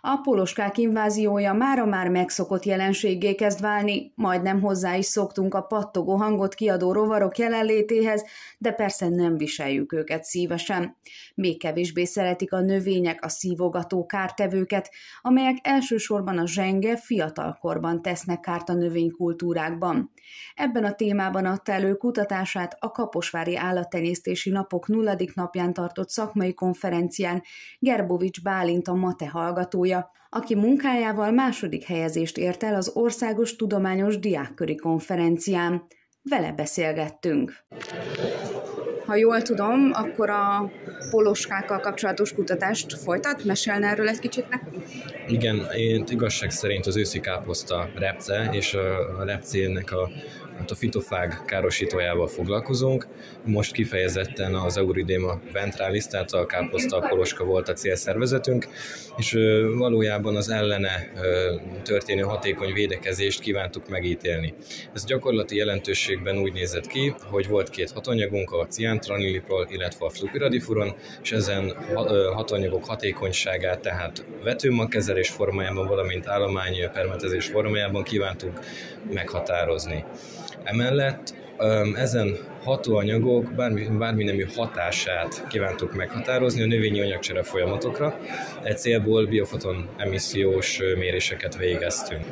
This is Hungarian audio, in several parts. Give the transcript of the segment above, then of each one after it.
A poloskák inváziója mára már megszokott jelenséggé kezd válni, majdnem hozzá is szoktunk a pattogó hangot kiadó rovarok jelenlétéhez, de persze nem viseljük őket szívesen. Még kevésbé szeretik a növények a szívogató kártevőket, amelyek elsősorban a zsenge fiatalkorban tesznek kárt a növénykultúrákban. Ebben a témában adta elő kutatását a Kaposvári Állattenyésztési Napok nulladik napján tartott szakmai konferencián Gerbovics Bálint a MATE hallgatója, aki munkájával második helyezést ért el az Országos Tudományos Diákköri Konferencián. Vele beszélgettünk. Ha jól tudom, akkor a poloskákkal kapcsolatos kutatást folytat? Mesélne erről egy kicsit nekünk? Igen, én igazság szerint az őszi káposzta repce és a repcének a a fitofág károsítójával foglalkozunk. Most kifejezetten az Euridema ventralis, tehát a káposzta a poloska volt a célszervezetünk, és valójában az ellene történő hatékony védekezést kívántuk megítélni. Ez gyakorlati jelentőségben úgy nézett ki, hogy volt két hatanyagunk, a ciantranilipol, illetve a flupiradifuron, és ezen hatanyagok hatékonyságát, tehát vetőmagkezelés formájában, valamint állomány permetezés formájában kívántuk meghatározni. Emellett ezen hatóanyagok bármi, bármi nemű hatását kívántuk meghatározni a növényi anyagcsere folyamatokra. Egy célból biofoton emissziós méréseket végeztünk.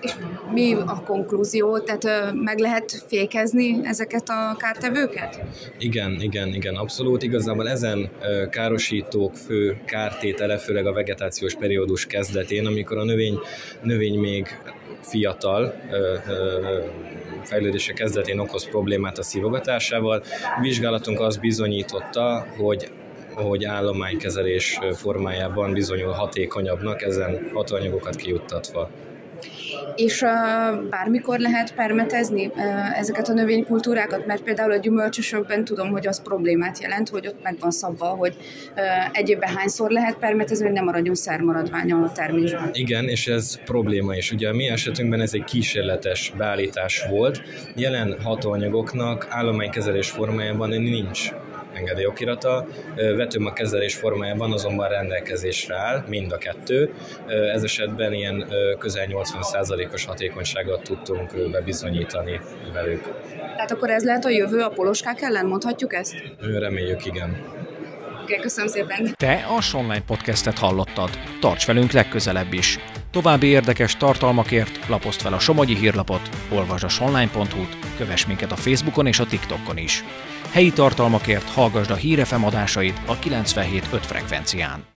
És mi a konklúzió? Tehát meg lehet fékezni ezeket a kártevőket? Igen, igen, igen, abszolút. Igazából ezen károsítók fő kártétele, főleg a vegetációs periódus kezdetén, amikor a növény, növény még fiatal fejlődése kezdetén okoz problémát a szívogatásával. A vizsgálatunk azt bizonyította, hogy hogy állománykezelés formájában bizonyul hatékonyabbnak ezen hatóanyagokat kijuttatva. És uh, bármikor lehet permetezni ezeket a növénykultúrákat, mert például a gyümölcsösökben tudom, hogy az problémát jelent, hogy ott meg van szabva, hogy egy évben hányszor lehet permetezni, hogy nem maradjon szermaradvány a termésben. Igen, és ez probléma is. Ugye a mi esetünkben ez egy kísérletes beállítás volt. Jelen hatóanyagoknak állománykezelés formájában nincs engedélyokirata, vetőmag kezelés formájában azonban rendelkezésre áll, mind a kettő. Ez esetben ilyen közel 80%-os hatékonyságot tudtunk bebizonyítani velük. Tehát akkor ez lehet a jövő a poloskák ellen, mondhatjuk ezt? Reméljük, igen. Oké, okay, köszönöm szépen. Te a Sonline Podcastet hallottad. Tarts velünk legközelebb is. További érdekes tartalmakért lapozd fel a Somogyi hírlapot, olvasd a sonline.hu-t, kövess minket a Facebookon és a TikTokon is. Helyi tartalmakért hallgasd a Hírefem adásait a 97.5 frekvencián.